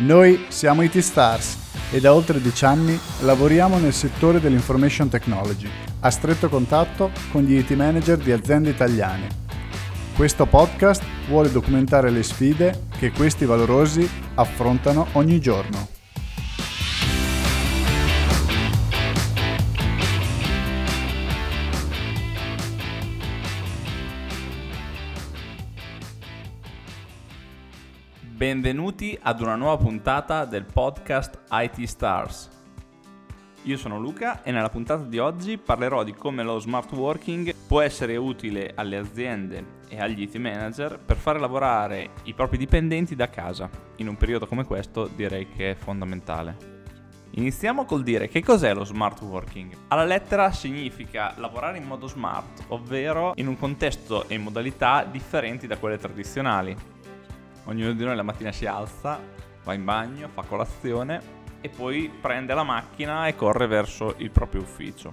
Noi siamo IT Stars e da oltre 10 anni lavoriamo nel settore dell'information technology, a stretto contatto con gli IT manager di aziende italiane. Questo podcast vuole documentare le sfide che questi valorosi affrontano ogni giorno. Benvenuti ad una nuova puntata del podcast IT Stars. Io sono Luca e nella puntata di oggi parlerò di come lo smart working può essere utile alle aziende e agli IT manager per fare lavorare i propri dipendenti da casa. In un periodo come questo direi che è fondamentale. Iniziamo col dire che cos'è lo smart working. Alla lettera significa lavorare in modo smart, ovvero in un contesto e modalità differenti da quelle tradizionali. Ognuno di noi la mattina si alza, va in bagno, fa colazione e poi prende la macchina e corre verso il proprio ufficio.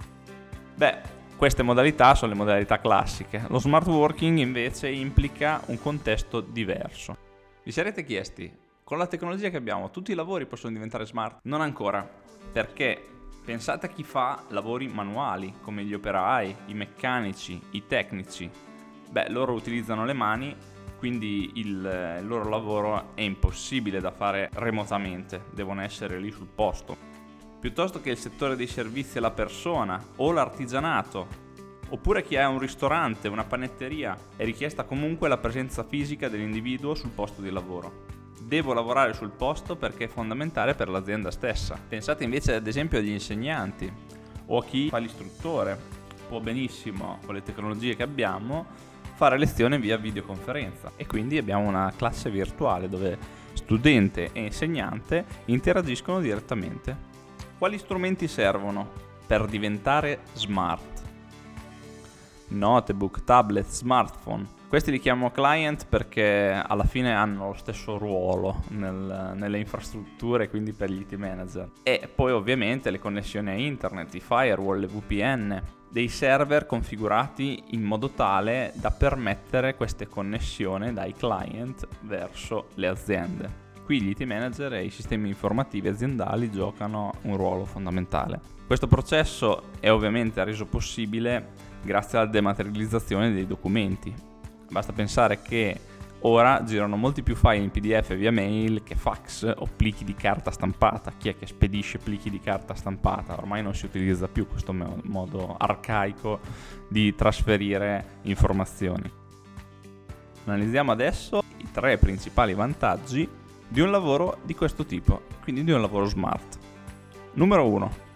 Beh, queste modalità sono le modalità classiche. Lo smart working invece implica un contesto diverso. Vi sarete chiesti, con la tecnologia che abbiamo, tutti i lavori possono diventare smart? Non ancora, perché pensate a chi fa lavori manuali, come gli operai, i meccanici, i tecnici. Beh, loro utilizzano le mani quindi il, il loro lavoro è impossibile da fare remotamente, devono essere lì sul posto. Piuttosto che il settore dei servizi alla persona o l'artigianato, oppure chi ha un ristorante, una panetteria, è richiesta comunque la presenza fisica dell'individuo sul posto di lavoro. Devo lavorare sul posto perché è fondamentale per l'azienda stessa. Pensate invece ad esempio agli insegnanti o a chi fa l'istruttore. Può benissimo, con le tecnologie che abbiamo, fare lezione via videoconferenza e quindi abbiamo una classe virtuale dove studente e insegnante interagiscono direttamente. Quali strumenti servono per diventare smart? Notebook, tablet, smartphone. Questi li chiamo client perché alla fine hanno lo stesso ruolo nel, nelle infrastrutture, quindi per gli IT manager. E poi ovviamente le connessioni a internet, i firewall, le VPN, dei server configurati in modo tale da permettere queste connessioni dai client verso le aziende. Qui gli IT manager e i sistemi informativi aziendali giocano un ruolo fondamentale. Questo processo è ovviamente reso possibile grazie alla dematerializzazione dei documenti. Basta pensare che Ora girano molti più file in PDF via mail che fax o plichi di carta stampata. Chi è che spedisce plichi di carta stampata? Ormai non si utilizza più questo modo arcaico di trasferire informazioni. Analizziamo adesso i tre principali vantaggi di un lavoro di questo tipo, quindi di un lavoro smart. Numero 1.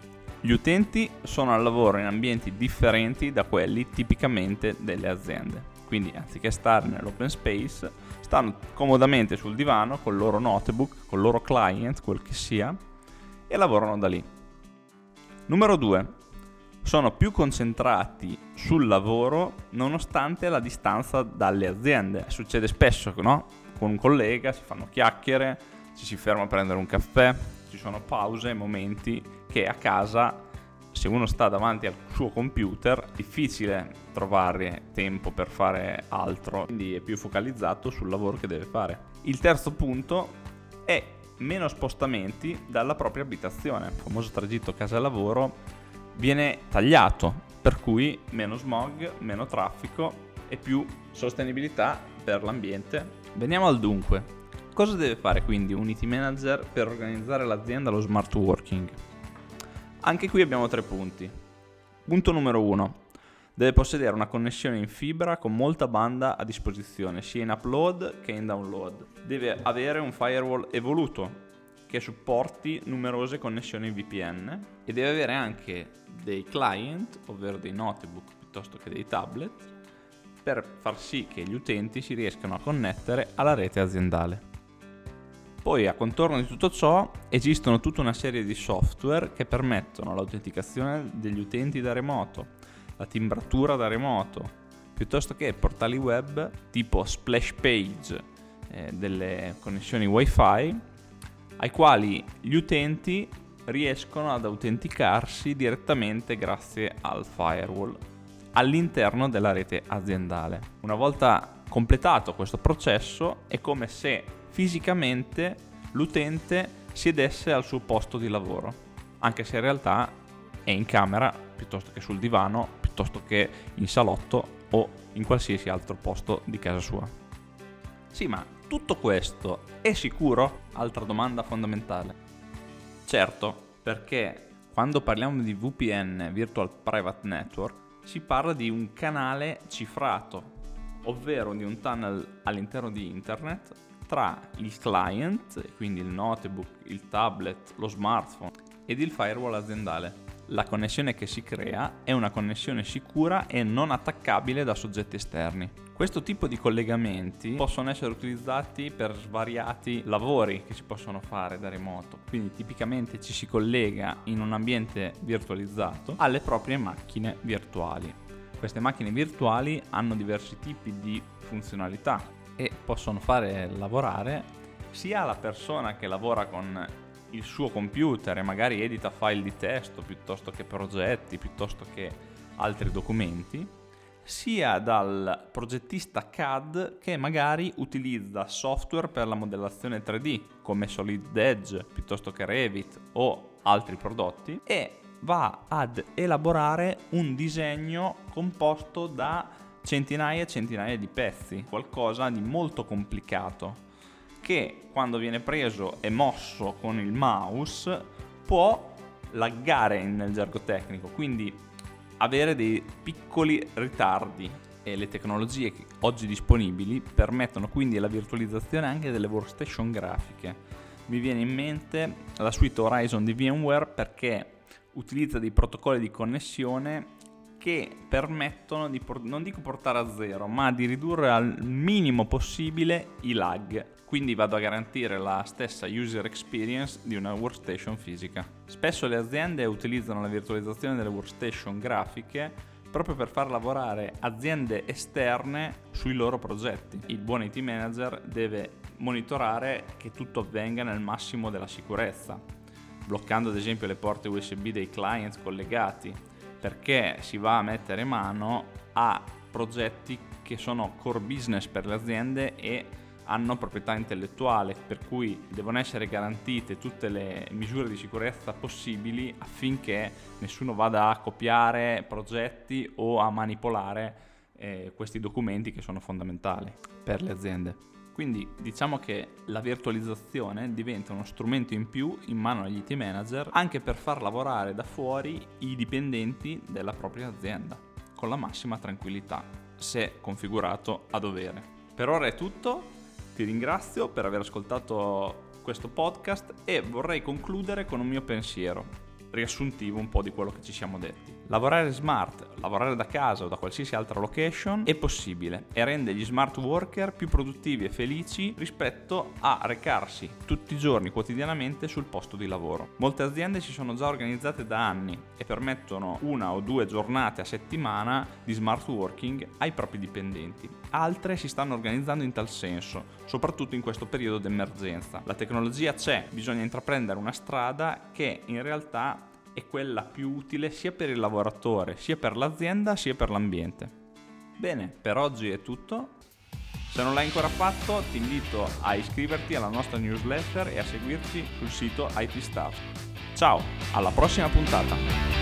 Gli utenti sono al lavoro in ambienti differenti da quelli tipicamente delle aziende. Quindi anziché stare nell'open space, stanno comodamente sul divano col loro notebook, col loro client, quel che sia, e lavorano da lì. Numero 2. Sono più concentrati sul lavoro nonostante la distanza dalle aziende. Succede spesso, no? Con un collega si fanno chiacchiere, ci si ferma a prendere un caffè, ci sono pause, momenti che a casa se uno sta davanti al suo computer è difficile trovare tempo per fare altro, quindi è più focalizzato sul lavoro che deve fare. Il terzo punto è meno spostamenti dalla propria abitazione. Il famoso tragitto casa-lavoro viene tagliato, per cui meno smog, meno traffico e più sostenibilità per l'ambiente. Veniamo al dunque. Cosa deve fare quindi un IT manager per organizzare l'azienda allo smart working? Anche qui abbiamo tre punti. Punto numero uno. Deve possedere una connessione in fibra con molta banda a disposizione, sia in upload che in download. Deve avere un firewall evoluto che supporti numerose connessioni VPN e deve avere anche dei client, ovvero dei notebook piuttosto che dei tablet, per far sì che gli utenti si riescano a connettere alla rete aziendale. Poi a contorno di tutto ciò esistono tutta una serie di software che permettono l'autenticazione degli utenti da remoto, la timbratura da remoto, piuttosto che portali web tipo splash page eh, delle connessioni wifi ai quali gli utenti riescono ad autenticarsi direttamente grazie al firewall all'interno della rete aziendale. Una volta completato questo processo è come se fisicamente l'utente siedesse al suo posto di lavoro, anche se in realtà è in camera piuttosto che sul divano, piuttosto che in salotto o in qualsiasi altro posto di casa sua. Sì, ma tutto questo è sicuro? Altra domanda fondamentale. Certo, perché quando parliamo di VPN, Virtual Private Network, si parla di un canale cifrato, ovvero di un tunnel all'interno di internet tra il client, quindi il notebook, il tablet, lo smartphone, ed il firewall aziendale. La connessione che si crea è una connessione sicura e non attaccabile da soggetti esterni. Questo tipo di collegamenti possono essere utilizzati per svariati lavori che si possono fare da remoto. Quindi tipicamente ci si collega in un ambiente virtualizzato alle proprie macchine virtuali. Queste macchine virtuali hanno diversi tipi di funzionalità e possono fare lavorare. Sia la persona che lavora con il suo computer e magari edita file di testo piuttosto che progetti, piuttosto che altri documenti, sia dal progettista CAD che magari utilizza software per la modellazione 3D come Solid Edge piuttosto che Revit o altri prodotti e va ad elaborare un disegno composto da centinaia e centinaia di pezzi, qualcosa di molto complicato che quando viene preso e mosso con il mouse può laggare nel gergo tecnico, quindi avere dei piccoli ritardi e le tecnologie oggi disponibili permettono quindi la virtualizzazione anche delle workstation grafiche. Mi viene in mente la suite Horizon di VMware perché utilizza dei protocolli di connessione che permettono di, non dico portare a zero, ma di ridurre al minimo possibile i lag. Quindi vado a garantire la stessa user experience di una workstation fisica. Spesso le aziende utilizzano la virtualizzazione delle workstation grafiche proprio per far lavorare aziende esterne sui loro progetti. Il buon IT manager deve monitorare che tutto avvenga nel massimo della sicurezza, bloccando ad esempio le porte USB dei client collegati, perché si va a mettere mano a progetti che sono core business per le aziende e hanno proprietà intellettuale, per cui devono essere garantite tutte le misure di sicurezza possibili affinché nessuno vada a copiare progetti o a manipolare eh, questi documenti che sono fondamentali per le aziende. Quindi diciamo che la virtualizzazione diventa uno strumento in più in mano agli IT manager anche per far lavorare da fuori i dipendenti della propria azienda con la massima tranquillità, se configurato a dovere. Per ora è tutto, ti ringrazio per aver ascoltato questo podcast e vorrei concludere con un mio pensiero riassuntivo un po' di quello che ci siamo detti. Lavorare smart, lavorare da casa o da qualsiasi altra location è possibile e rende gli smart worker più produttivi e felici rispetto a recarsi tutti i giorni quotidianamente sul posto di lavoro. Molte aziende si sono già organizzate da anni e permettono una o due giornate a settimana di smart working ai propri dipendenti. Altre si stanno organizzando in tal senso, soprattutto in questo periodo d'emergenza. La tecnologia c'è, bisogna intraprendere una strada che in realtà è quella più utile sia per il lavoratore, sia per l'azienda, sia per l'ambiente. Bene, per oggi è tutto. Se non l'hai ancora fatto, ti invito a iscriverti alla nostra newsletter e a seguirci sul sito IT Staff. Ciao, alla prossima puntata!